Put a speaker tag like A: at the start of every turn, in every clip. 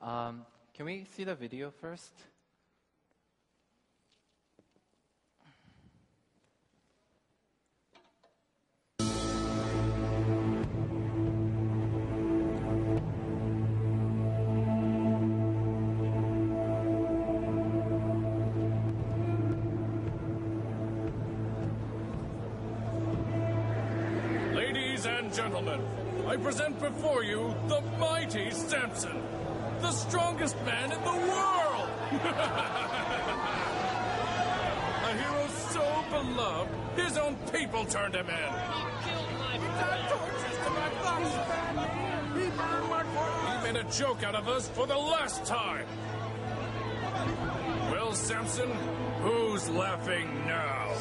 A: Um, can we see the video first?
B: His own people turned him in. He killed my father. He made a joke out of us for the last time. Well, Samson, who's laughing now?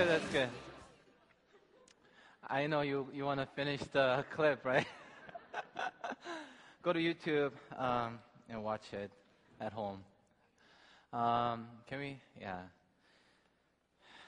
A: Good. That's good. I know you, you want to finish the clip, right? Go to YouTube um, and watch it at home. Um, can we? Yeah.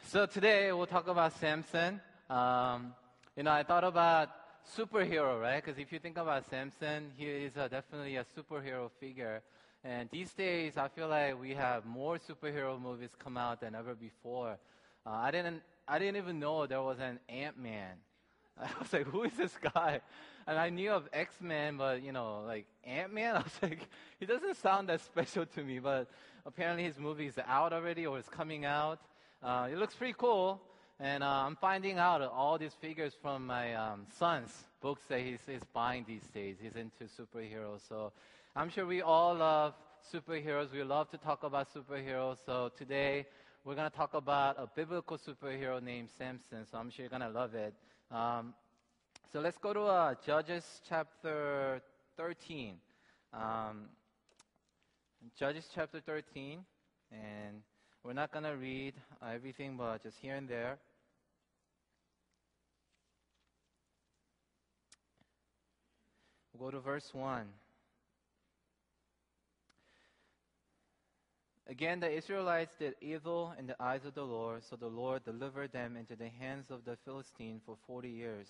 A: So today we'll talk about Samson. Um, you know, I thought about superhero, right? Because if you think about Samson, he is definitely a superhero figure. And these days, I feel like we have more superhero movies come out than ever before. Uh, I didn't, I didn't even know there was an Ant Man. I was like, who is this guy? And I knew of X Men, but you know, like Ant Man, I was like, he doesn't sound that special to me. But apparently, his movie is out already or it's coming out. Uh, it looks pretty cool. And uh, I'm finding out all these figures from my um, son's books that he's, he's buying these days. He's into superheroes. So I'm sure we all love superheroes. We love to talk about superheroes. So today we're going to talk about a biblical superhero named Samson. So I'm sure you're going to love it. Um, so let's go to uh, Judges chapter 13. Um, Judges chapter 13. And we're not going to read everything, but just here and there. We'll go to verse 1. Again, the Israelites did evil in the eyes of the Lord, so the Lord delivered them into the hands of the Philistine for 40 years.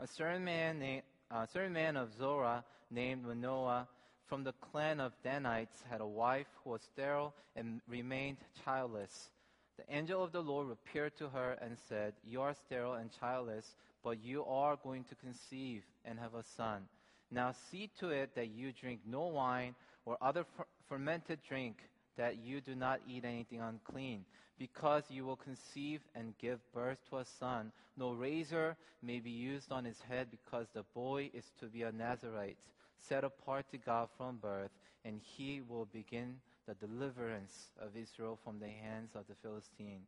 A: A certain man, a certain man of Zorah named Manoah from the clan of Danites had a wife who was sterile and remained childless. The angel of the Lord appeared to her and said, You are sterile and childless, but you are going to conceive and have a son. Now see to it that you drink no wine or other fer- fermented drink, that you do not eat anything unclean, because you will conceive and give birth to a son. No razor may be used on his head, because the boy is to be a Nazarite, set apart to God from birth, and he will begin the deliverance of Israel from the hands of the Philistine.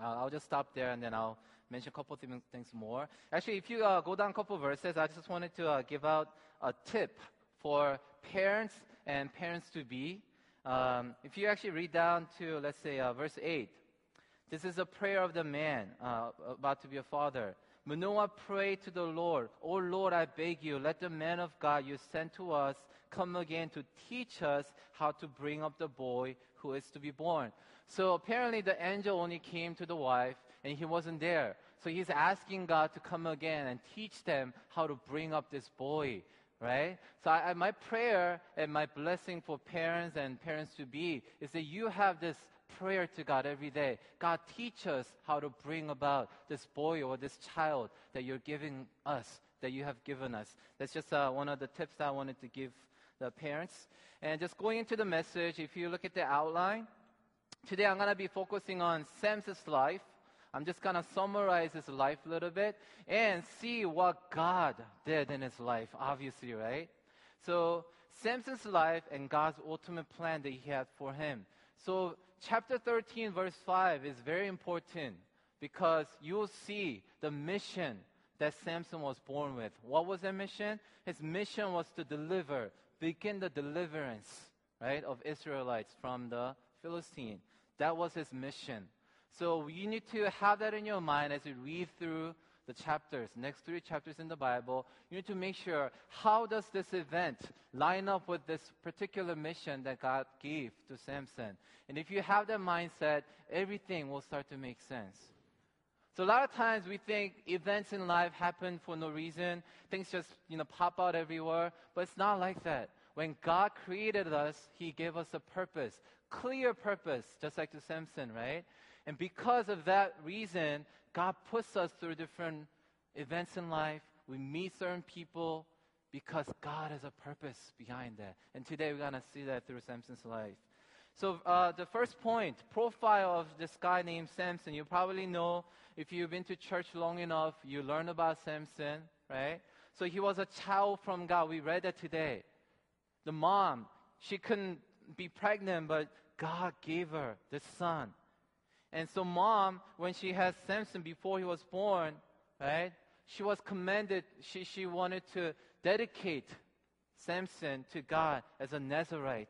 A: Uh, I'll just stop there and then I'll mention a couple of things more. Actually, if you uh, go down a couple verses, I just wanted to uh, give out a tip for parents and parents to be. Um, if you actually read down to, let's say, uh, verse 8, this is a prayer of the man uh, about to be a father. Manoah prayed to the Lord, O Lord, I beg you, let the man of God you sent to us come again to teach us how to bring up the boy who is to be born. So apparently the angel only came to the wife and he wasn't there. So he's asking God to come again and teach them how to bring up this boy, right? So I, I, my prayer and my blessing for parents and parents to be is that you have this prayer to God every day. God, teach us how to bring about this boy or this child that you're giving us, that you have given us. That's just uh, one of the tips that I wanted to give the parents. And just going into the message, if you look at the outline, today I'm going to be focusing on Samson's life. I'm just going to summarize his life a little bit and see what God did in his life, obviously, right? So, Samson's life and God's ultimate plan that he had for him. So, chapter 13, verse 5 is very important because you'll see the mission that Samson was born with. What was that mission? His mission was to deliver, begin the deliverance, right, of Israelites from the Philistine. That was his mission. So you need to have that in your mind as you read through the chapters, next three chapters in the Bible. You need to make sure how does this event line up with this particular mission that God gave to Samson. And if you have that mindset, everything will start to make sense. So a lot of times we think events in life happen for no reason. Things just, you know, pop out everywhere. But it's not like that. When God created us, He gave us a purpose, clear purpose, just like to Samson, right? And because of that reason, God puts us through different events in life. We meet certain people because God has a purpose behind that. And today we're going to see that through Samson's life. So uh, the first point, profile of this guy named Samson. You probably know if you've been to church long enough, you learn about Samson, right? So he was a child from God. We read that today. The mom, she couldn't be pregnant, but God gave her the son. And so mom, when she had Samson before he was born, right? She was commanded, she, she wanted to dedicate Samson to God as a Nazarite.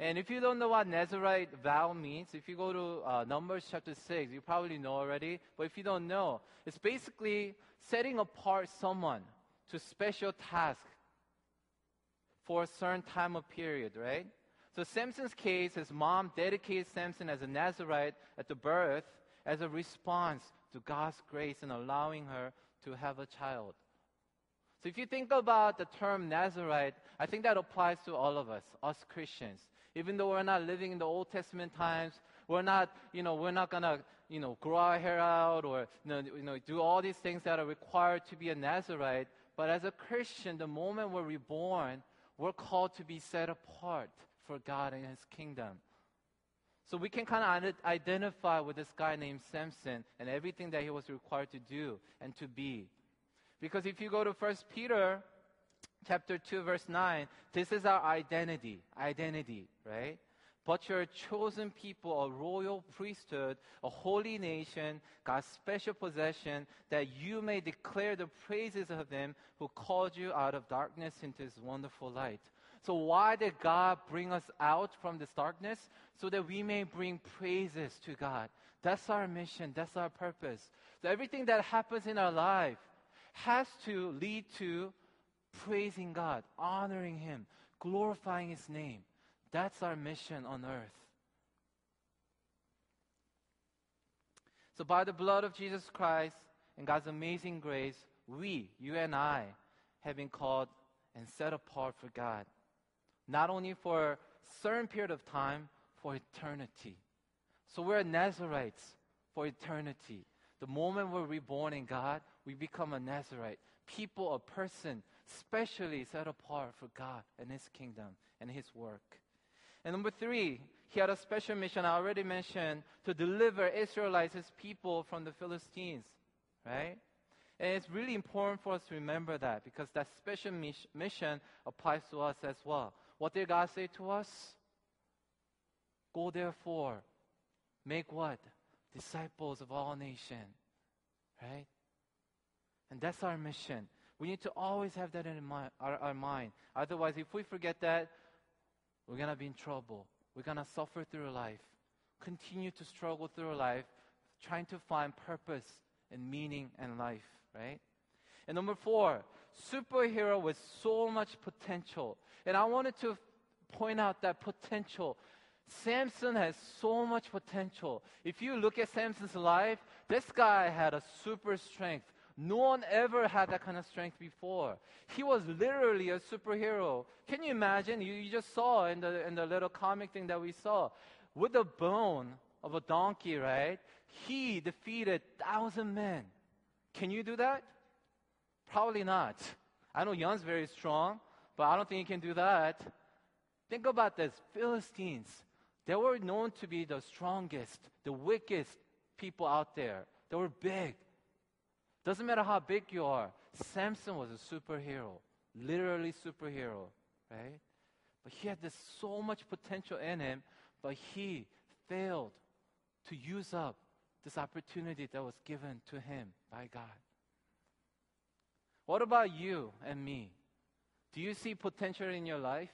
A: And if you don't know what Nazarite vow means, if you go to uh, Numbers chapter 6, you probably know already. But if you don't know, it's basically setting apart someone to special task for a certain time of period, right? So Samson's case, his mom dedicated Samson as a Nazarite at the birth as a response to God's grace in allowing her to have a child. So if you think about the term Nazarite, I think that applies to all of us, us Christians. Even though we're not living in the Old Testament times, we're not, you know, we're not gonna, you know, grow our hair out or, you know, do all these things that are required to be a Nazarite. But as a Christian, the moment we're reborn, we're called to be set apart for God and His kingdom. So we can kind of identify with this guy named Samson and everything that he was required to do and to be. Because if you go to First Peter chapter 2 verse 9 this is our identity identity right but you're a chosen people a royal priesthood a holy nation god's special possession that you may declare the praises of him who called you out of darkness into his wonderful light so why did god bring us out from this darkness so that we may bring praises to god that's our mission that's our purpose so everything that happens in our life has to lead to praising God, honoring Him, glorifying His name. That's our mission on earth. So, by the blood of Jesus Christ and God's amazing grace, we, you and I, have been called and set apart for God. Not only for a certain period of time, for eternity. So we're Nazarites for eternity. The moment we're reborn in God, we become a Nazarite. People, a person specially set apart for God and His kingdom and His work. And number three, he had a special mission I already mentioned to deliver Israelites, people, from the Philistines, right? And it's really important for us to remember that because that special mission applies to us as well. What did God say to us? Go therefore, make what? Disciples of all nations, right? And that's our mission. We need to always have that in mind, our, our mind. Otherwise, if we forget that, we're going to be in trouble. We're going to suffer through life, continue to struggle through life, trying to find purpose and meaning in life, right? And number four, superhero with so much potential. And I wanted to point out that potential. Samson has so much potential. If you look at Samson's life, this guy had a super strength, no one ever had that kind of strength before. He was literally a superhero. Can you imagine? You, you just saw in the, in the little comic thing that we saw. With the bone of a donkey, right? He defeated thousand men. Can you do that? Probably not. I know Yun's very strong, but I don't think he can do that. Think about this Philistines. They were known to be the strongest, the wickedest people out there. They were big. Doesn't matter how big you are. Samson was a superhero, literally superhero, right? But he had this so much potential in him, but he failed to use up this opportunity that was given to him by God. What about you and me? Do you see potential in your life?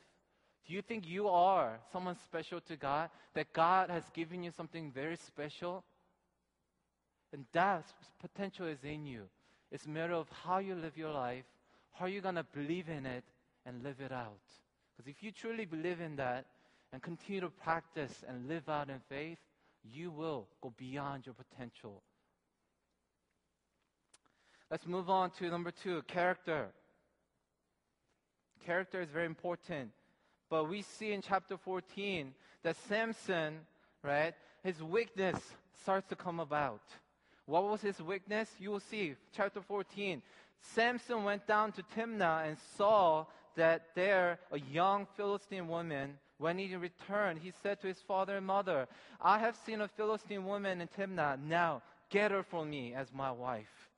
A: Do you think you are someone special to God? That God has given you something very special? And that potential is in you. It's a matter of how you live your life, how you're going to believe in it and live it out. Because if you truly believe in that and continue to practice and live out in faith, you will go beyond your potential. Let's move on to number two character. Character is very important. But we see in chapter 14 that Samson, right, his weakness starts to come about. What was his weakness? You will see, chapter 14. Samson went down to Timnah and saw that there a young Philistine woman. When he returned, he said to his father and mother, I have seen a Philistine woman in Timnah. Now get her for me as my wife.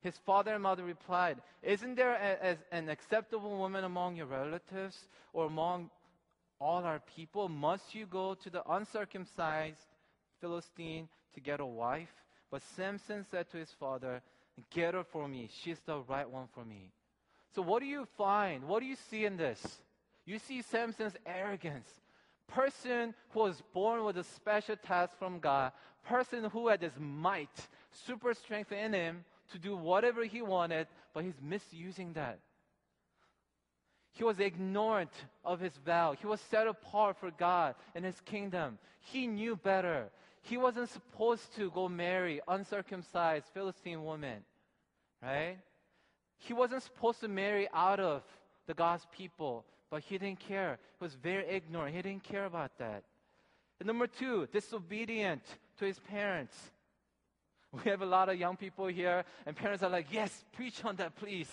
A: His father and mother replied, Isn't there a, a, an acceptable woman among your relatives or among all our people? Must you go to the uncircumcised Philistine to get a wife? But Samson said to his father, Get her for me. She's the right one for me. So, what do you find? What do you see in this? You see Samson's arrogance. Person who was born with a special task from God, person who had this might, super strength in him, to do whatever he wanted, but he's misusing that. He was ignorant of his vow. He was set apart for God and his kingdom. He knew better. He wasn't supposed to go marry uncircumcised Philistine woman, right? He wasn't supposed to marry out of the God's people, but he didn't care. He was very ignorant. He didn't care about that. And number two, disobedient to his parents. We have a lot of young people here, and parents are like, Yes, preach on that, please.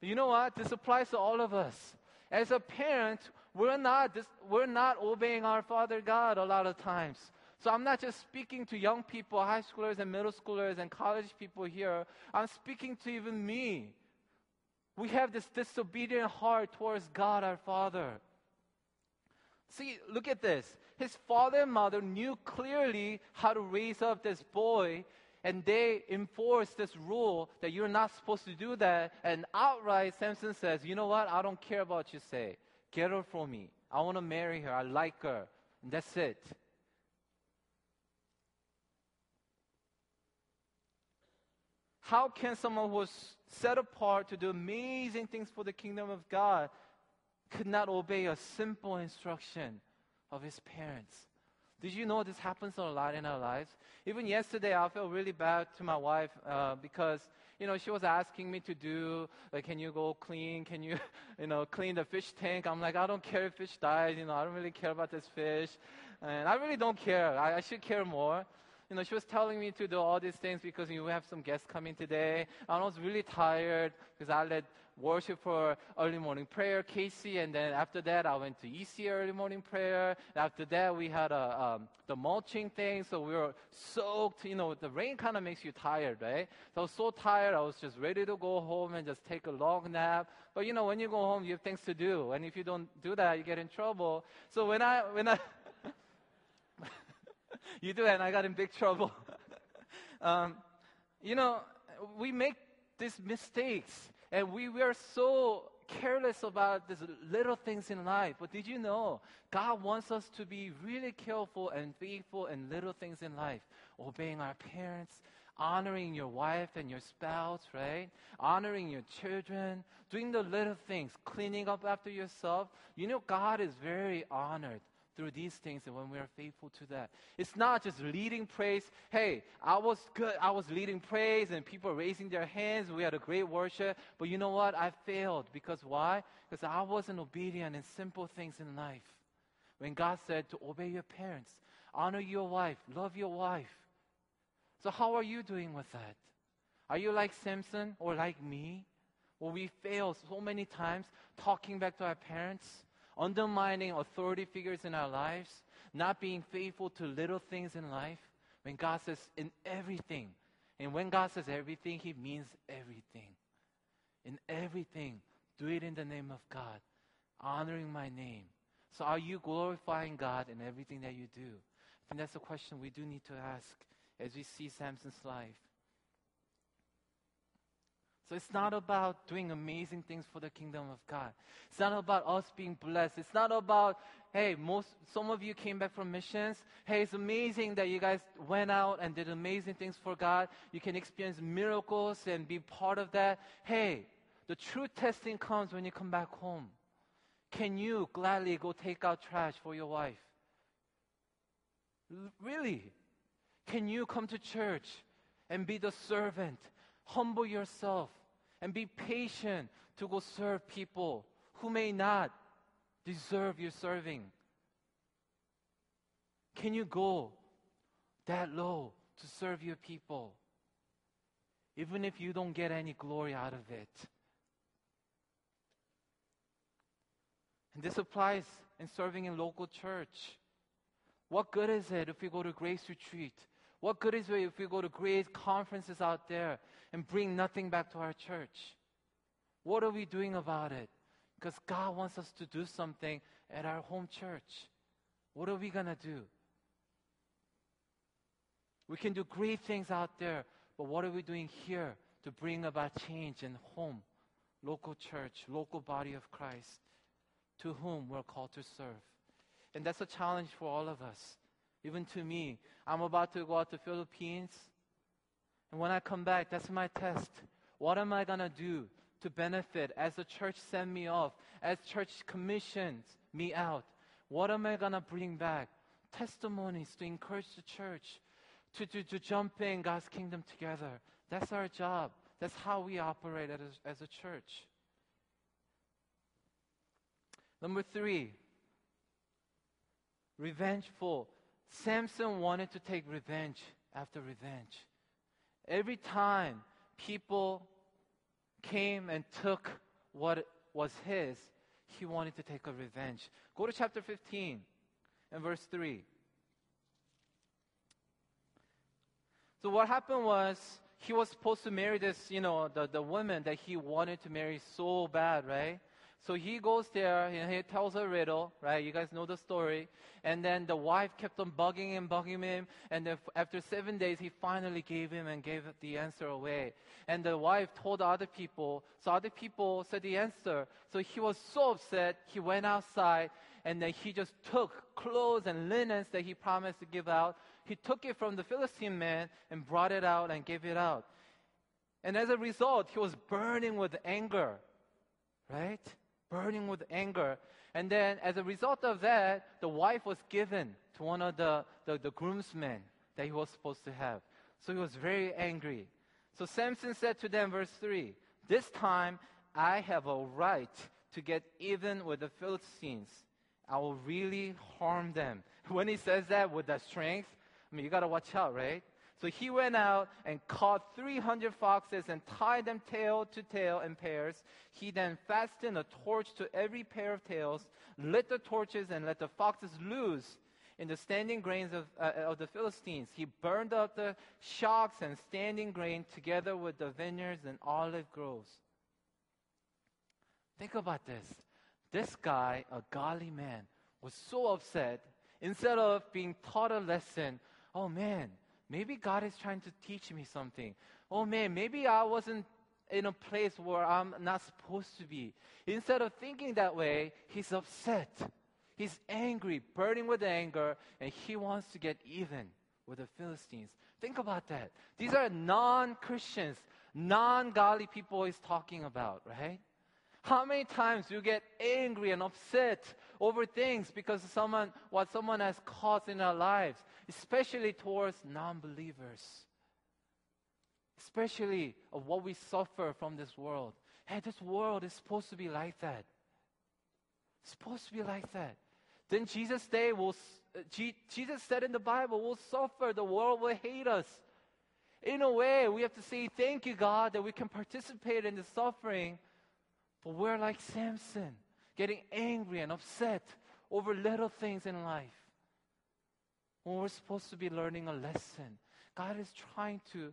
A: But you know what? This applies to all of us. As a parent, we're not, this, we're not obeying our Father God a lot of times. So I'm not just speaking to young people, high schoolers and middle schoolers and college people here. I'm speaking to even me. We have this disobedient heart towards God our Father. See, look at this his father and mother knew clearly how to raise up this boy, and they enforced this rule that you're not supposed to do that. And outright, Samson says, You know what? I don't care about you say. Get her for me. I want to marry her. I like her. And that's it. How can someone who was set apart to do amazing things for the kingdom of God could not obey a simple instruction of his parents. Did you know this happens a lot in our lives? Even yesterday, I felt really bad to my wife uh, because you know she was asking me to do like, can you go clean? Can you, you know, clean the fish tank? I'm like, I don't care if fish dies. You know, I don't really care about this fish, and I really don't care. I, I should care more you know, she was telling me to do all these things because you have some guests coming today. And I was really tired because I led worship for early morning prayer, Casey, and then after that I went to EC early morning prayer. After that we had a, um, the mulching thing, so we were soaked. You know, the rain kind of makes you tired, right? So I was so tired, I was just ready to go home and just take a long nap. But you know, when you go home, you have things to do, and if you don't do that, you get in trouble. So when I when I you do, and I got in big trouble. um, you know, we make these mistakes and we were so careless about these little things in life. But did you know God wants us to be really careful and faithful in little things in life? Obeying our parents, honoring your wife and your spouse, right? Honoring your children, doing the little things, cleaning up after yourself. You know, God is very honored through these things and when we are faithful to that. It's not just leading praise. Hey, I was good. I was leading praise and people raising their hands. We had a great worship. But you know what? I failed. Because why? Because I wasn't obedient in simple things in life. When God said to obey your parents, honor your wife, love your wife. So, how are you doing with that? Are you like Samson or like me? Where we fail so many times talking back to our parents? Undermining authority figures in our lives, not being faithful to little things in life, when God says in everything, and when God says everything, He means everything. In everything, do it in the name of God, honoring my name. So, are you glorifying God in everything that you do? I think that's a question we do need to ask as we see Samson's life. So it's not about doing amazing things for the kingdom of God. It's not about us being blessed. It's not about, hey, most some of you came back from missions. Hey, it's amazing that you guys went out and did amazing things for God. You can experience miracles and be part of that. Hey, the true testing comes when you come back home. Can you gladly go take out trash for your wife? Really? Can you come to church and be the servant? Humble yourself and be patient to go serve people who may not deserve your serving. Can you go that low to serve your people? Even if you don't get any glory out of it. And this applies in serving in local church. What good is it if we go to Grace Retreat? What good is it if we go to great conferences out there and bring nothing back to our church? What are we doing about it? Because God wants us to do something at our home church. What are we going to do? We can do great things out there, but what are we doing here to bring about change in home, local church, local body of Christ, to whom we're called to serve? And that's a challenge for all of us, even to me. I'm about to go out to Philippines, and when I come back, that's my test. What am I going to do to benefit as the church send me off, as church commissions me out? What am I going to bring back? Testimonies to encourage the church to, to, to jump in God's kingdom together. That's our job. That's how we operate as, as a church. Number three, revengeful. Samson wanted to take revenge after revenge. Every time people came and took what was his, he wanted to take a revenge. Go to chapter 15 and verse 3. So what happened was he was supposed to marry this, you know, the, the woman that he wanted to marry so bad, right? So he goes there and he tells a riddle, right? You guys know the story. And then the wife kept on bugging him, bugging him. And then after seven days, he finally gave him and gave the answer away. And the wife told other people. So other people said the answer. So he was so upset. He went outside and then he just took clothes and linens that he promised to give out. He took it from the Philistine man and brought it out and gave it out. And as a result, he was burning with anger, right? Burning with anger. And then, as a result of that, the wife was given to one of the, the, the groomsmen that he was supposed to have. So he was very angry. So Samson said to them, verse 3 This time I have a right to get even with the Philistines. I will really harm them. When he says that with that strength, I mean, you got to watch out, right? So he went out and caught 300 foxes and tied them tail to tail in pairs. He then fastened a torch to every pair of tails, lit the torches, and let the foxes loose in the standing grains of, uh, of the Philistines. He burned up the shocks and standing grain together with the vineyards and olive groves. Think about this. This guy, a godly man, was so upset. Instead of being taught a lesson, oh man, Maybe God is trying to teach me something. Oh man, maybe I wasn't in a place where I'm not supposed to be. Instead of thinking that way, he's upset. He's angry, burning with anger, and he wants to get even with the Philistines. Think about that. These are non Christians, non godly people he's talking about, right? How many times you get angry and upset over things because someone what someone has caused in our lives, especially towards non-believers. Especially of what we suffer from this world. Hey, this world is supposed to be like that. It's supposed to be like that. Then Jesus day will uh, Jesus said in the Bible, we'll suffer, the world will hate us. In a way, we have to say, Thank you, God, that we can participate in the suffering but we're like Samson, getting angry and upset over little things in life. When we're supposed to be learning a lesson, God is trying to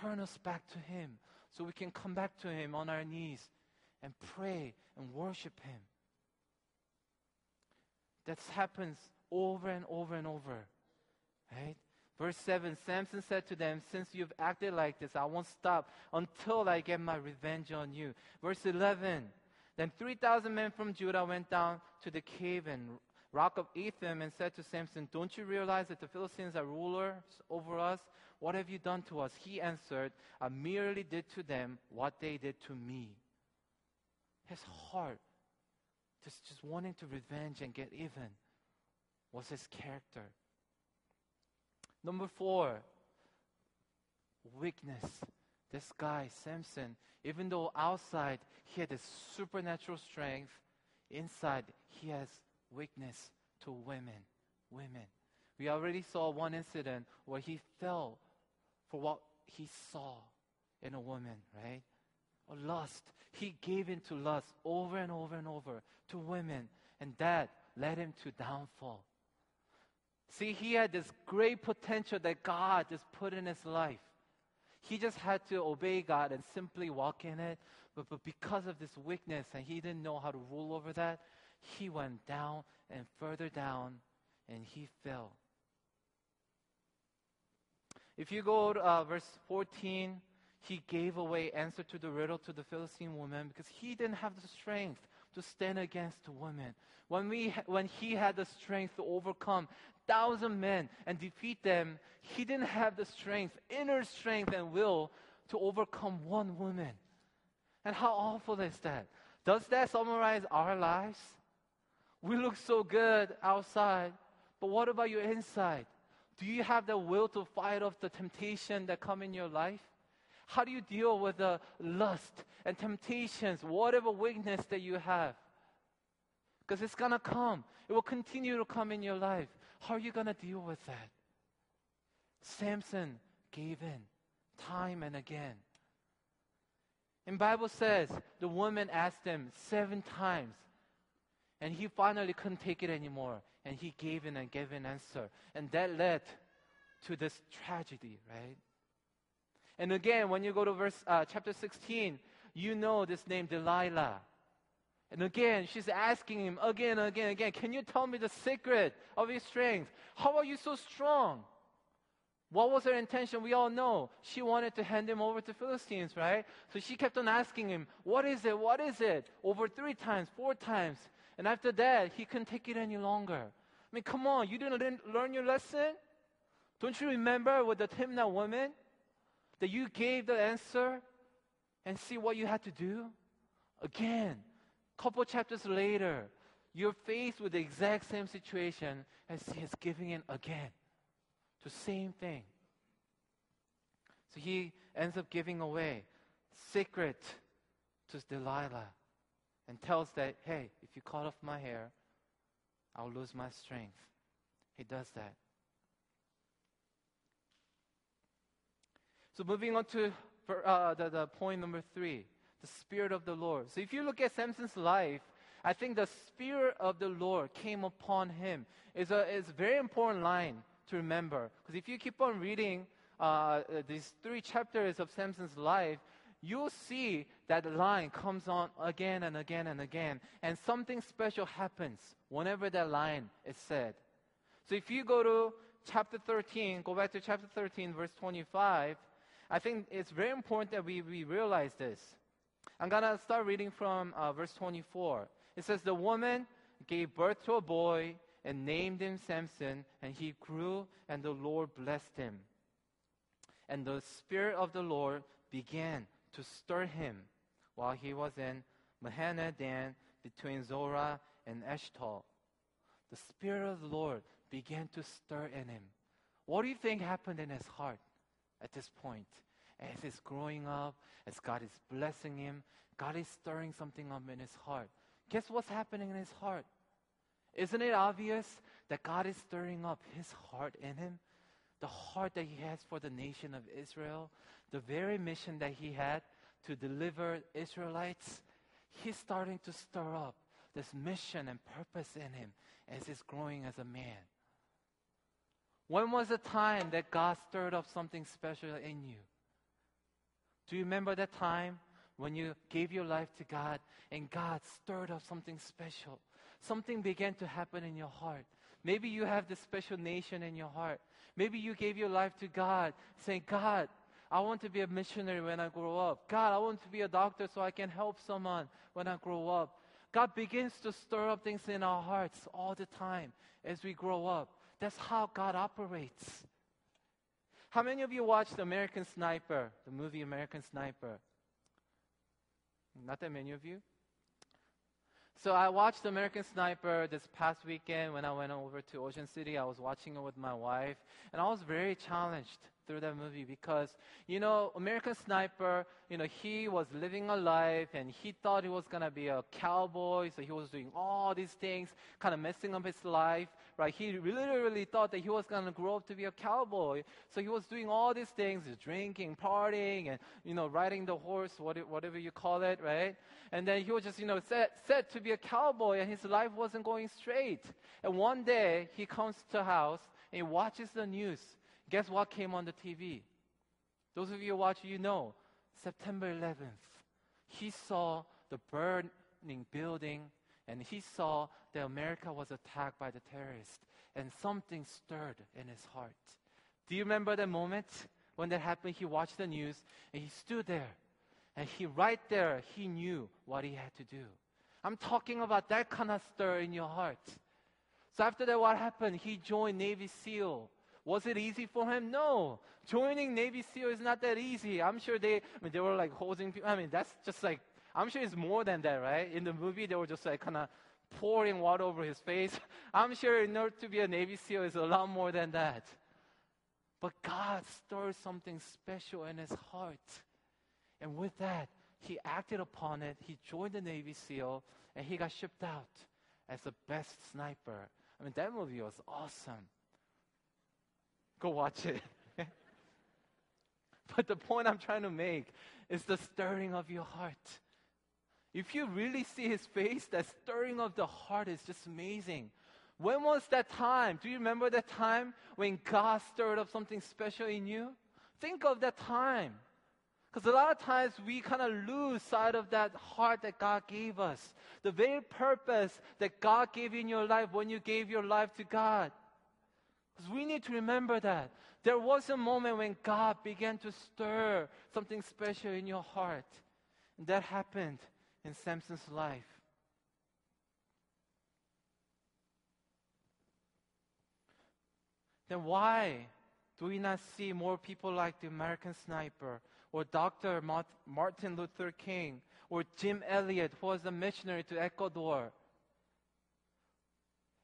A: turn us back to Him so we can come back to Him on our knees and pray and worship Him. That happens over and over and over, right? Verse 7 Samson said to them, Since you've acted like this, I won't stop until I get my revenge on you. Verse 11 Then 3,000 men from Judah went down to the cave and rock of Etham and said to Samson, Don't you realize that the Philistines are rulers over us? What have you done to us? He answered, I merely did to them what they did to me. His heart, just, just wanting to revenge and get even, was his character. Number four, weakness. This guy, Samson, even though outside he had this supernatural strength, inside he has weakness to women. Women. We already saw one incident where he fell for what he saw in a woman, right? Or lust. He gave into lust over and over and over to women, and that led him to downfall. See, he had this great potential that God just put in his life. He just had to obey God and simply walk in it. But, but because of this weakness and he didn't know how to rule over that, he went down and further down and he fell. If you go to uh, verse 14, he gave away answer to the riddle to the Philistine woman because he didn't have the strength to stand against the woman. When, we, when he had the strength to overcome thousand men and defeat them, he didn't have the strength, inner strength and will to overcome one woman. And how awful is that? Does that summarize our lives? We look so good outside, but what about your inside? Do you have the will to fight off the temptation that come in your life? How do you deal with the lust and temptations, whatever weakness that you have? Because it's going to come. It will continue to come in your life. How are you going to deal with that? Samson gave in time and again. And Bible says the woman asked him seven times, and he finally couldn't take it anymore. And he gave in and gave an answer. And that led to this tragedy, right? And again, when you go to verse uh, chapter 16, you know this name Delilah. And again, she's asking him again, again, again, can you tell me the secret of your strength? How are you so strong? What was her intention? We all know. She wanted to hand him over to Philistines, right? So she kept on asking him, What is it? What is it? Over three times, four times. And after that, he couldn't take it any longer. I mean, come on, you didn't learn your lesson? Don't you remember with the Timnah woman that you gave the answer and see what you had to do? Again, couple chapters later, you're faced with the exact same situation as he is giving in again. To the same thing. So he ends up giving away secret to Delilah and tells that, hey, if you cut off my hair, I'll lose my strength. He does that. So moving on to uh, the, the point number three, the Spirit of the Lord. So if you look at Samson's life, I think the Spirit of the Lord came upon him. Is a, is a very important line to remember. Because if you keep on reading uh, these three chapters of Samson's life, you'll see that line comes on again and again and again. And something special happens whenever that line is said. So if you go to chapter 13, go back to chapter 13, verse 25, I think it's very important that we, we realize this. I'm going to start reading from uh, verse 24. It says, The woman gave birth to a boy and named him Samson, and he grew, and the Lord blessed him. And the Spirit of the Lord began to stir him while he was in Mahaneh Dan between Zorah and Eshtaol. The Spirit of the Lord began to stir in him. What do you think happened in his heart at this point? As he's growing up, as God is blessing him, God is stirring something up in his heart. Guess what's happening in his heart? Isn't it obvious that God is stirring up his heart in him? The heart that he has for the nation of Israel, the very mission that he had to deliver Israelites, he's starting to stir up this mission and purpose in him as he's growing as a man. When was the time that God stirred up something special in you? Do you remember that time when you gave your life to God and God stirred up something special? Something began to happen in your heart. Maybe you have this special nation in your heart. Maybe you gave your life to God, saying, God, I want to be a missionary when I grow up. God, I want to be a doctor so I can help someone when I grow up. God begins to stir up things in our hearts all the time as we grow up. That's how God operates. How many of you watched American Sniper, the movie American Sniper? Not that many of you. So I watched American Sniper this past weekend when I went over to Ocean City. I was watching it with my wife, and I was very challenged through that movie because, you know, American Sniper, you know, he was living a life and he thought he was going to be a cowboy. So he was doing all these things, kind of messing up his life, right? He literally thought that he was going to grow up to be a cowboy. So he was doing all these things, drinking, partying, and, you know, riding the horse, whatever you call it, right? And then he was just, you know, set, set to be a cowboy and his life wasn't going straight. And one day he comes to house and he watches the news Guess what came on the TV? Those of you who watch, you know. September 11th. He saw the burning building and he saw that America was attacked by the terrorists and something stirred in his heart. Do you remember that moment when that happened? He watched the news and he stood there and he right there, he knew what he had to do. I'm talking about that kind of stir in your heart. So after that, what happened? He joined Navy SEAL. Was it easy for him? No. Joining Navy SEAL is not that easy. I'm sure they, I mean, they were like holding people. I mean, that's just like, I'm sure it's more than that, right? In the movie, they were just like kind of pouring water over his face. I'm sure in order to be a Navy SEAL is a lot more than that. But God stirred something special in his heart. And with that, he acted upon it. He joined the Navy SEAL and he got shipped out as the best sniper. I mean, that movie was awesome. Go watch it. but the point I'm trying to make is the stirring of your heart. If you really see his face, that stirring of the heart is just amazing. When was that time? Do you remember that time when God stirred up something special in you? Think of that time. Because a lot of times we kind of lose sight of that heart that God gave us. The very purpose that God gave in your life when you gave your life to God. Because we need to remember that. There was a moment when God began to stir something special in your heart. And that happened in Samson's life. Then why do we not see more people like the American sniper or Dr. Martin Luther King or Jim Elliot, who was a missionary to Ecuador?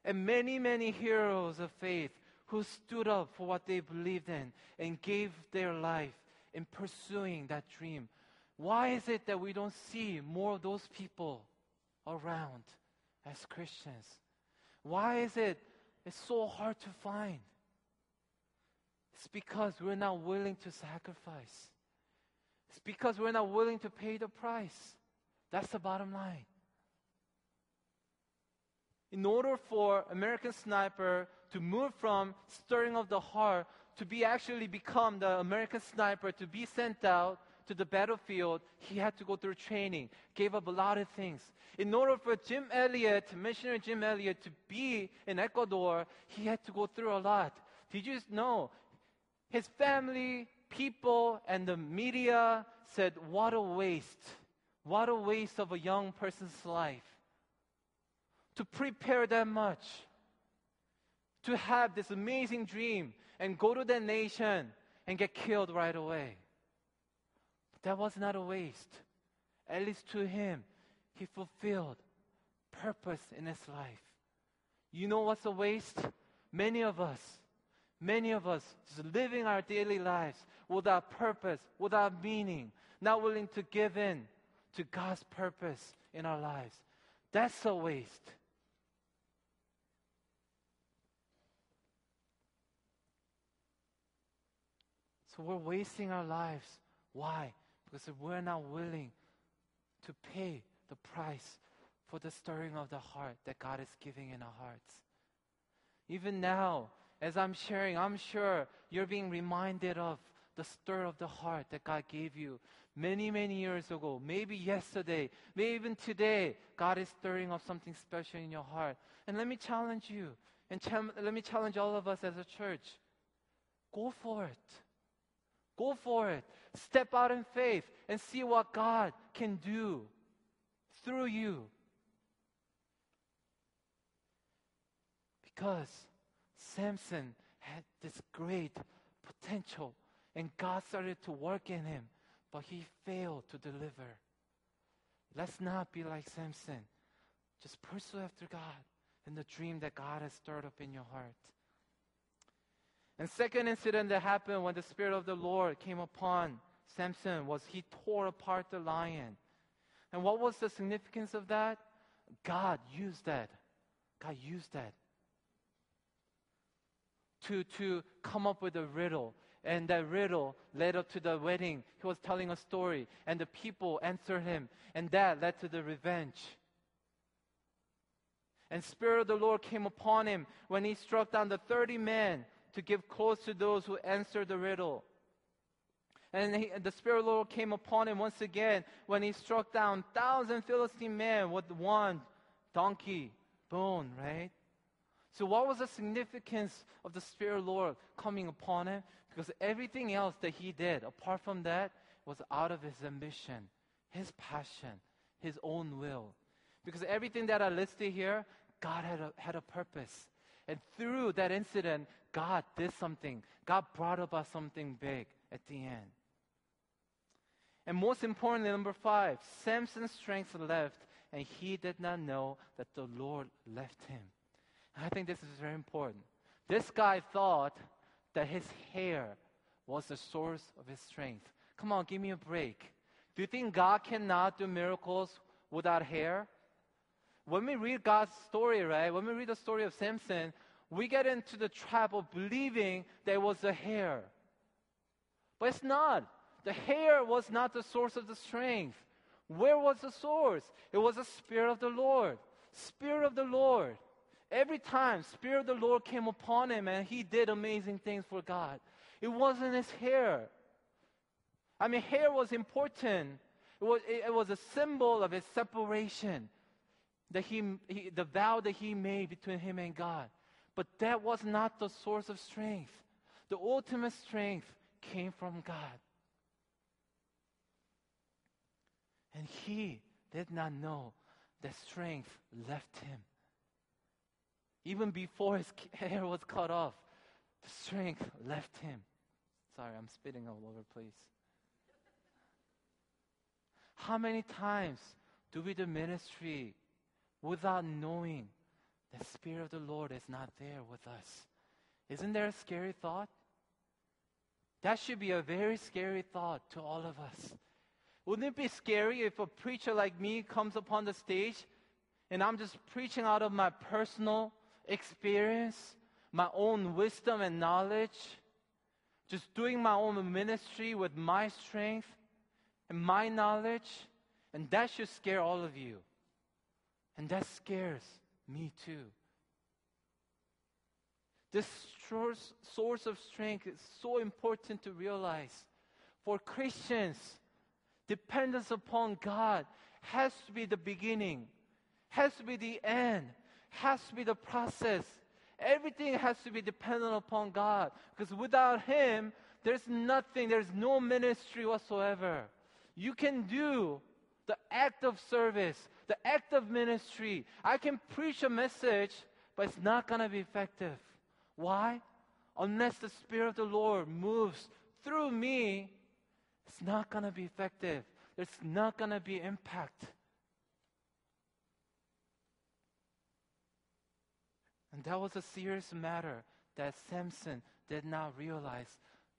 A: And many, many heroes of faith who stood up for what they believed in and gave their life in pursuing that dream. Why is it that we don't see more of those people around as Christians? Why is it it's so hard to find? It's because we're not willing to sacrifice. It's because we're not willing to pay the price. That's the bottom line. In order for American Sniper to move from stirring of the heart to be actually become the American sniper, to be sent out to the battlefield, he had to go through training, gave up a lot of things. In order for Jim Elliot, missionary Jim Elliot, to be in Ecuador, he had to go through a lot. Did you know? His family, people, and the media said, What a waste. What a waste of a young person's life. To prepare that much to have this amazing dream and go to that nation and get killed right away. That was not a waste. At least to him, he fulfilled purpose in his life. You know what's a waste? Many of us, many of us just living our daily lives without purpose, without meaning, not willing to give in to God's purpose in our lives. That's a waste. So we're wasting our lives. Why? Because we're not willing to pay the price for the stirring of the heart that God is giving in our hearts. Even now, as I'm sharing, I'm sure you're being reminded of the stir of the heart that God gave you many, many years ago, maybe yesterday, maybe even today. God is stirring up something special in your heart. And let me challenge you And let me challenge all of us as a church go for it. Go for it. Step out in faith and see what God can do through you. Because Samson had this great potential and God started to work in him, but he failed to deliver. Let's not be like Samson. Just pursue after God and the dream that God has stirred up in your heart. And second incident that happened when the Spirit of the Lord came upon Samson was he tore apart the lion. And what was the significance of that? God used that. God used that to, to come up with a riddle. And that riddle led up to the wedding. He was telling a story, and the people answered him, and that led to the revenge. And Spirit of the Lord came upon him when he struck down the 30 men to give clothes to those who answer the riddle. And he, the Spirit of the Lord came upon him once again when he struck down thousand Philistine men with one donkey bone, right? So, what was the significance of the Spirit of the Lord coming upon him? Because everything else that he did, apart from that, was out of his ambition, his passion, his own will. Because everything that I listed here, God had a, had a purpose. And through that incident, God did something. God brought about something big at the end. And most importantly, number five, Samson's strength left, and he did not know that the Lord left him. I think this is very important. This guy thought that his hair was the source of his strength. Come on, give me a break. Do you think God cannot do miracles without hair? When we read God's story, right, when we read the story of Samson, we get into the trap of believing there was a hair. But it's not. The hair was not the source of the strength. Where was the source? It was the Spirit of the Lord. Spirit of the Lord. Every time Spirit of the Lord came upon him and he did amazing things for God. It wasn't his hair. I mean, hair was important. It was, it, was a symbol of his separation, that he, he, the vow that he made between him and God. But that was not the source of strength. The ultimate strength came from God. And he did not know that strength left him. Even before his hair was cut off, the strength left him. Sorry, I'm spitting all over place. How many times do we do ministry without knowing the Spirit of the Lord is not there with us? Isn't there a scary thought? That should be a very scary thought to all of us. Wouldn't it be scary if a preacher like me comes upon the stage and I'm just preaching out of my personal experience, my own wisdom and knowledge, just doing my own ministry with my strength and my knowledge, and that should scare all of you. And that scares me too. This source, of strength is so important to realize. For Christians, dependence upon God has to be the beginning, has to be the end, has to be the process. Everything has to be dependent upon God. Because without Him, there's nothing, there's no ministry whatsoever. You can do the act of service, the act of ministry. I can preach a message, but it's not going to be effective. Why? Unless the Spirit of the Lord moves through me, it's not going to be effective. There's not going to be impact. And that was a serious matter that Samson did not realize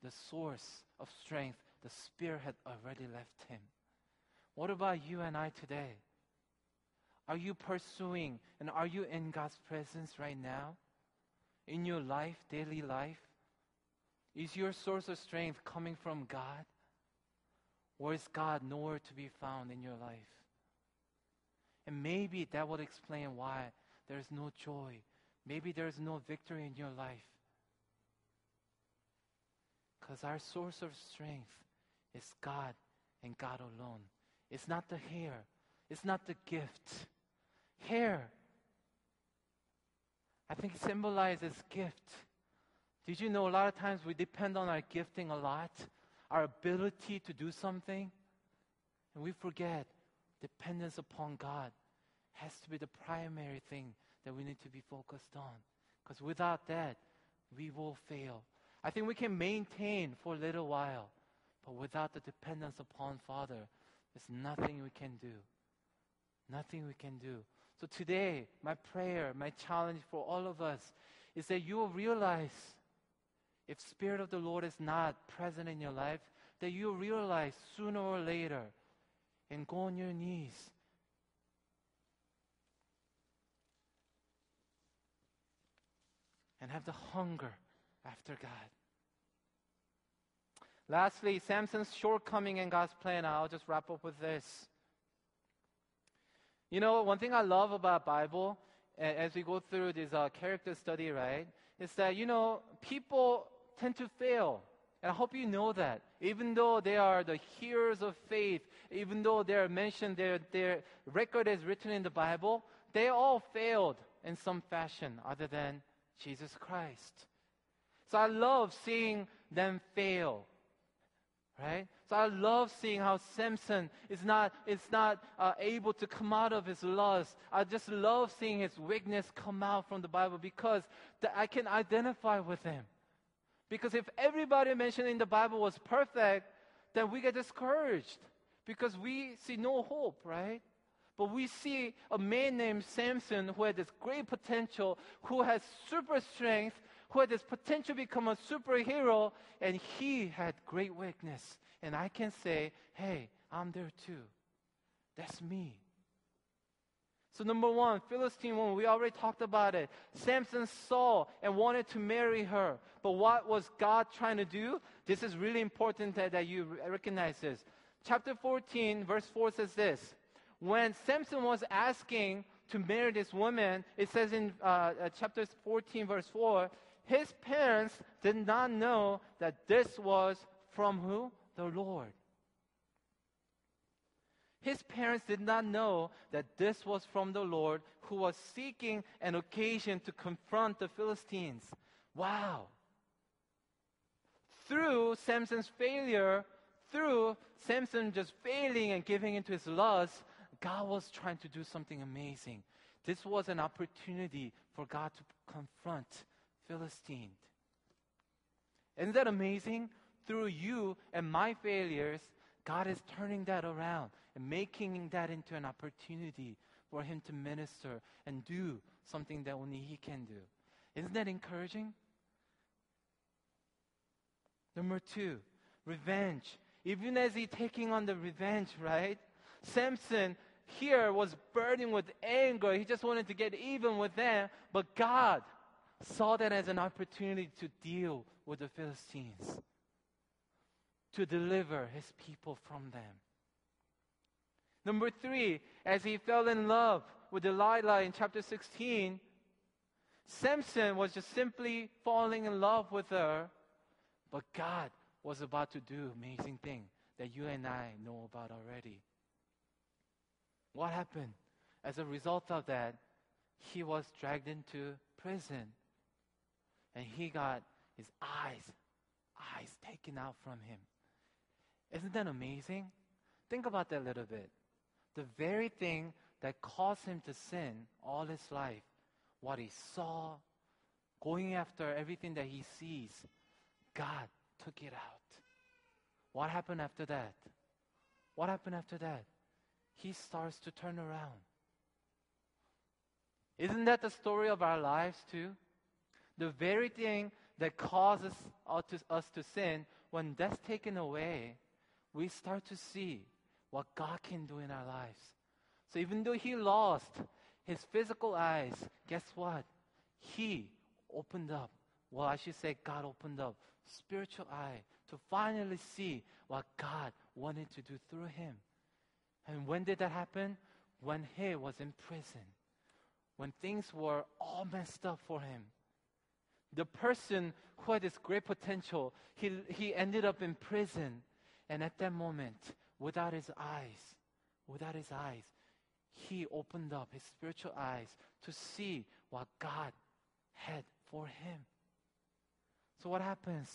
A: the source of strength. The Spirit had already left him. What about you and I today? Are you pursuing and are you in God's presence right now? In your life, daily life? Is your source of strength coming from God? Or is God nowhere to be found in your life? And maybe that would explain why there's no joy, Maybe there's no victory in your life. Because our source of strength is God and God alone. It's not the hair, it's not the gift. Hair. I think symbolizes gift. Did you know a lot of times we depend on our gifting a lot, our ability to do something, and we forget dependence upon God has to be the primary thing that we need to be focused on. Because without that, we will fail. I think we can maintain for a little while, but without the dependence upon Father, there's nothing we can do. Nothing we can do. So today, my prayer, my challenge for all of us is that you will realize if Spirit of the Lord is not present in your life, that you realize sooner or later and go on your knees. And have the hunger after God. Lastly, Samson's shortcoming in God's plan. I'll just wrap up with this. You know, one thing I love about Bible, as we go through this uh, character study, right, is that, you know, people tend to fail. And I hope you know that. Even though they are the heroes of faith, even though they're mentioned, their, their record is written in the Bible, they all failed in some fashion other than Jesus Christ. So I love seeing them fail. Right? So I love seeing how Samson is not, is not uh, able to come out of his lust. I just love seeing his weakness come out from the Bible because I can identify with him. Because if everybody mentioned in the Bible was perfect, then we get discouraged because we see no hope, right? But we see a man named Samson who had this great potential, who has super strength, who had this potential to become a superhero, and he had great weakness. And I can say, hey, I'm there too. That's me. So, number one, Philistine woman, we already talked about it. Samson saw and wanted to marry her. But what was God trying to do? This is really important that, that you recognize this. Chapter 14, verse 4 says this When Samson was asking to marry this woman, it says in uh, uh, chapter 14, verse 4, his parents did not know that this was from who? The Lord. His parents did not know that this was from the Lord who was seeking an occasion to confront the Philistines. Wow. Through Samson's failure, through Samson just failing and giving into his lust, God was trying to do something amazing. This was an opportunity for God to confront Philistines. Isn't that amazing? Through you and my failures, God is turning that around and making that into an opportunity for Him to minister and do something that only He can do. Isn't that encouraging? Number two, revenge. Even as he taking on the revenge, right? Samson here was burning with anger. He just wanted to get even with them. But God saw that as an opportunity to deal with the Philistines, to deliver his people from them. Number three, as he fell in love with Delilah in chapter 16, Samson was just simply falling in love with her, but God was about to do amazing thing that you and I know about already. What happened? As a result of that, he was dragged into prison. And he got his eyes, eyes taken out from him. Isn't that amazing? Think about that a little bit the very thing that caused him to sin all his life, what he saw, going after everything that he sees, God took it out. What happened after that? What happened after that? He starts to turn around. Isn't that the story of our lives too? The very thing that causes us to sin, when that's taken away, we start to see what God can do in our lives. So even though he lost his physical eyes, guess what? He opened up. Well, I should say God opened up spiritual eye to finally see what God wanted to do through him. And when did that happen? When he was in prison. When things were all messed up for him. The person who had this great potential, he, he ended up in prison. And at that moment, without his eyes, without his eyes, he opened up his spiritual eyes to see what God had for him. So what happens?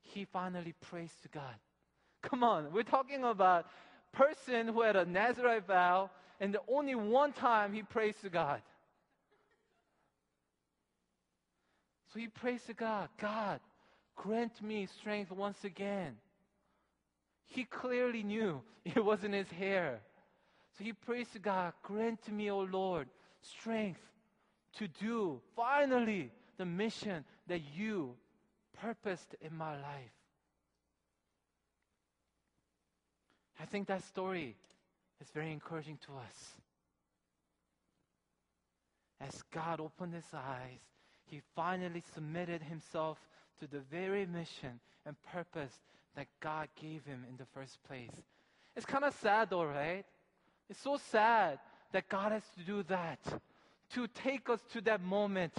A: He finally prays to God. Come on, we're talking about a person who had a Nazarite vow and the only one time he prays to God. So he prays to God, God, grant me strength once again. He clearly knew it wasn't his hair. So he prays to God, grant me, O Lord, strength to do finally the mission that you purposed in my life. I think that story is very encouraging to us. As God opened his eyes, he finally submitted himself to the very mission and purpose that God gave him in the first place. It's kind of sad, though, right? It's so sad that God has to do that to take us to that moment,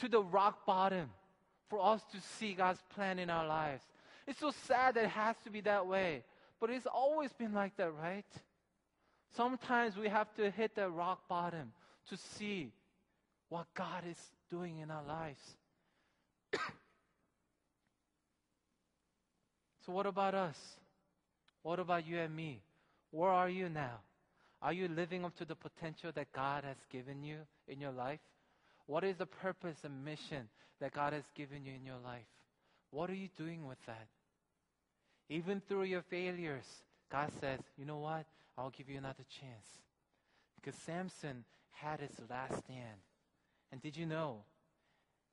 A: to the rock bottom, for us to see God's plan in our lives. It's so sad that it has to be that way, but it's always been like that, right? Sometimes we have to hit that rock bottom to see what God is doing in our lives. so, what about us? What about you and me? Where are you now? Are you living up to the potential that God has given you in your life? What is the purpose and mission that God has given you in your life? What are you doing with that? Even through your failures, God says, you know what? I'll give you another chance. Because Samson had his last stand. And did you know,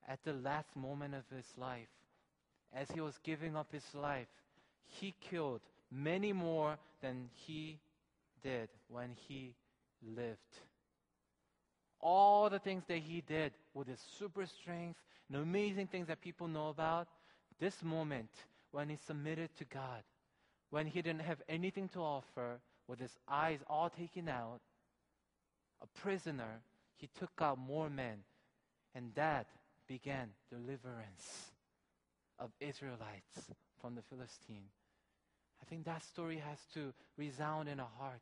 A: at the last moment of his life, as he was giving up his life, he killed many more than he did when he lived. All the things that he did with his super strength and amazing things that people know about, this moment when he submitted to God, when he didn't have anything to offer, with his eyes all taken out, a prisoner, he took out more men, and that began deliverance of Israelites from the Philistine. I think that story has to resound in our heart.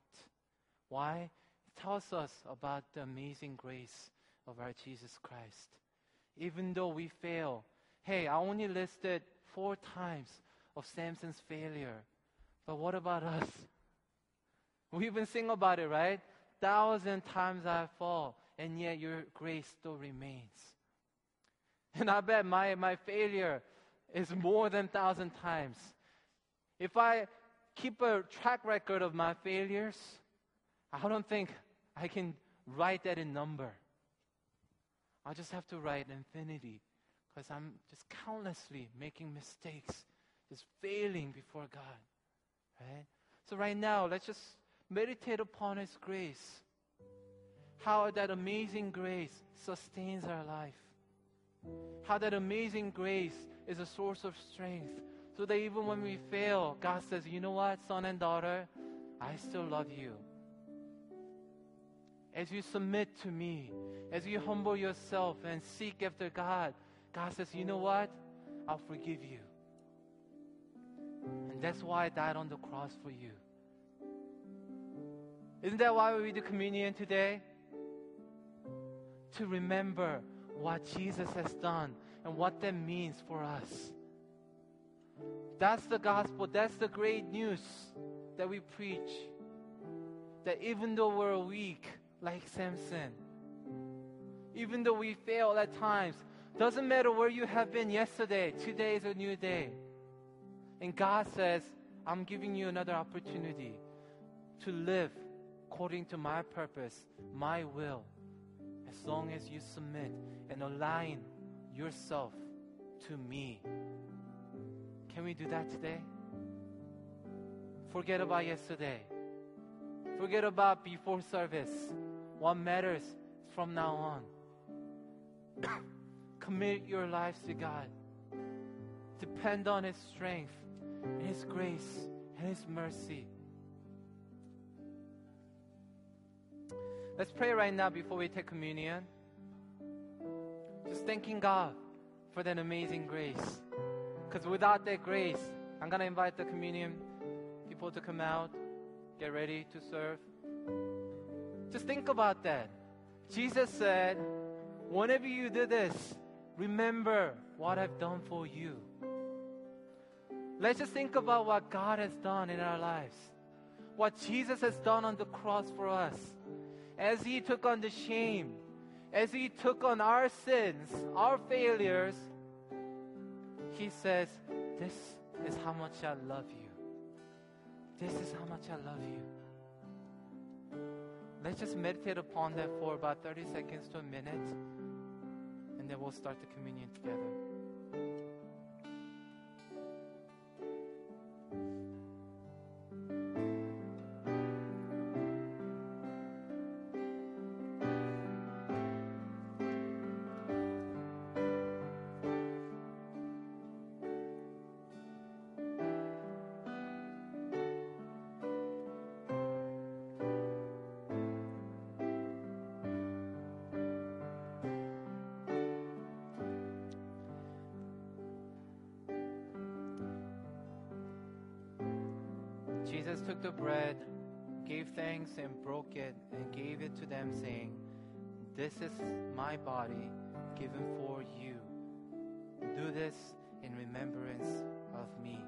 A: Why? It tells us about the amazing grace of our Jesus Christ. Even though we fail, hey, I only listed four times of Samson's failure. But what about us? We even sing about it, right? Thousand times I fall, and yet your grace still remains. And I bet my, my failure is more than thousand times. If I keep a track record of my failures, I don't think I can write that in number. I just have to write infinity because I'm just countlessly making mistakes, just failing before God. Right? So, right now, let's just meditate upon His grace. How that amazing grace sustains our life. How that amazing grace is a source of strength. So that even when we fail, God says, you know what, son and daughter, I still love you. As you submit to me, as you humble yourself and seek after God, God says, you know what? I'll forgive you. And that's why I died on the cross for you. Isn't that why we do communion today? To remember what Jesus has done and what that means for us. That's the gospel. That's the great news that we preach. That even though we're weak, like Samson, even though we fail at times, doesn't matter where you have been yesterday, today is a new day. And God says, I'm giving you another opportunity to live according to my purpose, my will, as long as you submit and align yourself to me. Can we do that today? Forget about yesterday. Forget about before service. What matters from now on. Commit your lives to God. Depend on His strength, His grace, and His mercy. Let's pray right now before we take communion. Just thanking God for that amazing grace. Because without that grace, I'm going to invite the communion people to come out, get ready to serve. Just think about that. Jesus said, Whenever you do this, remember what I've done for you. Let's just think about what God has done in our lives, what Jesus has done on the cross for us. As He took on the shame, as He took on our sins, our failures, He says, This is how much I love you. This is how much I love you. Let's just meditate upon that for about 30 seconds to a minute, and then we'll start the communion together. The bread, gave thanks, and broke it, and gave it to them, saying, This is my body given for you. Do this in remembrance of me.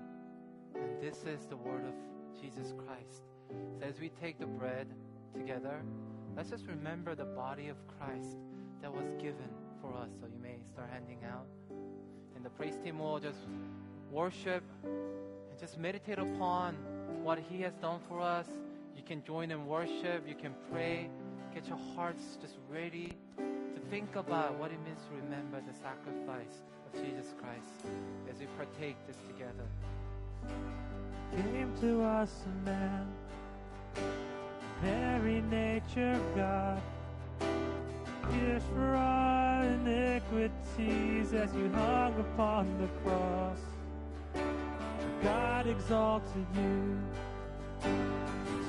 A: And this is the word of Jesus Christ. So as we take the bread together, let's just remember the body of Christ that was given for us. So you may start handing out. And the praise team will just worship and just meditate upon what He has done for us. You can join in worship, you can pray, get your hearts just ready to think about what it means to remember the sacrifice of Jesus Christ as we partake this together.
C: came to us a man, very nature of God, pierced for our iniquities as you hung upon the cross. God exalted you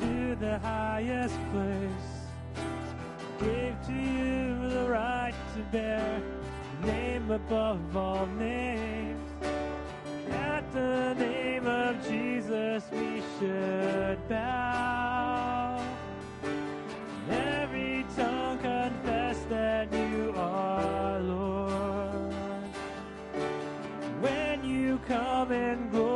C: to the highest place, gave to you the right to bear the name above all names. At the name of Jesus we should bow. Every tongue confess that you are Lord. When you come in glory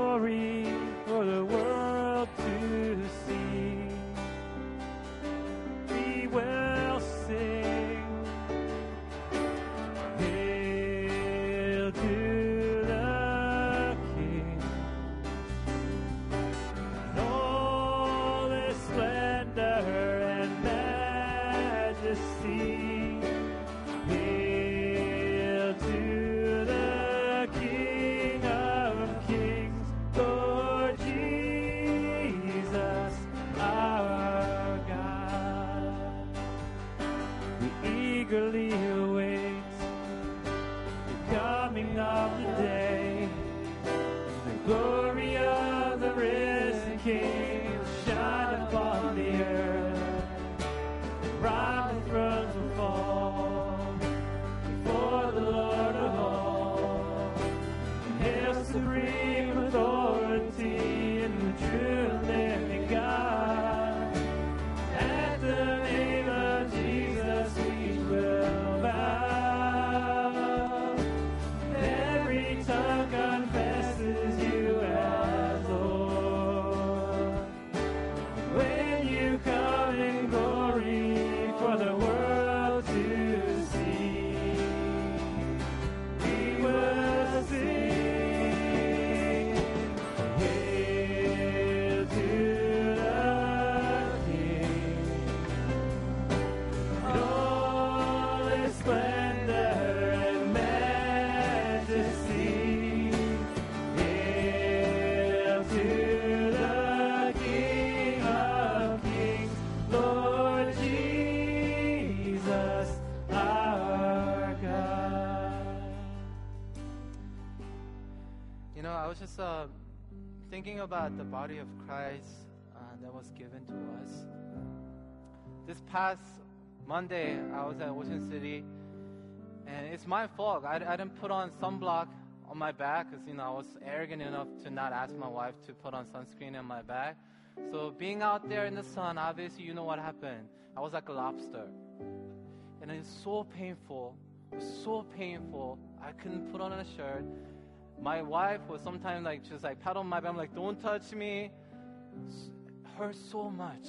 A: uh, thinking about the body of Christ uh, that was given to us. This past Monday, I was at Ocean City, and it's my fault. I, I didn't put on sunblock on my back because, you know, I was arrogant enough to not ask my wife to put on sunscreen on my back. So, being out there in the sun, obviously, you know what happened. I was like a lobster. And it's so painful It was so painful. I couldn't put on a shirt. My wife was sometimes like just like pat on my back, I'm like, don't touch me. S- Hurt so much.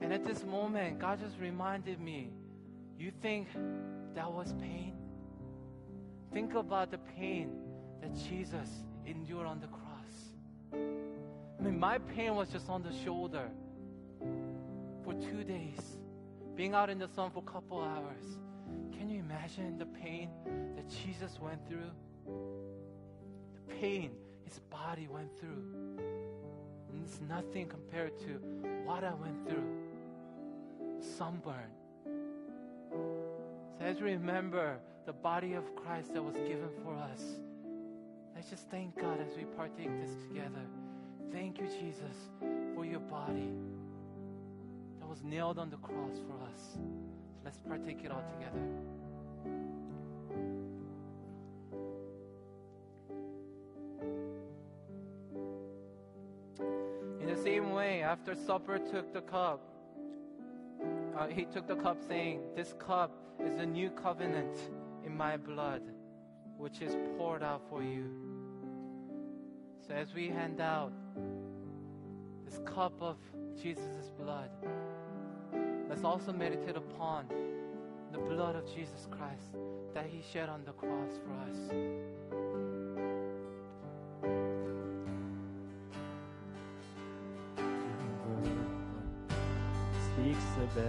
A: And at this moment, God just reminded me, you think that was pain? Think about the pain that Jesus endured on the cross. I mean, my pain was just on the shoulder for two days, being out in the sun for a couple hours. Can you imagine the pain that Jesus went through? Pain his body went through. And it's nothing compared to what I went through sunburn. So as we remember the body of Christ that was given for us, let's just thank God as we partake this together. Thank you, Jesus, for your body that was nailed on the cross for us. So let's partake it all together. After supper took the cup, uh, he took the cup saying, This cup is the new covenant in my blood, which is poured out for you. So as we hand out this cup of Jesus' blood, let's also meditate upon the blood of Jesus Christ that he shed on the cross for us.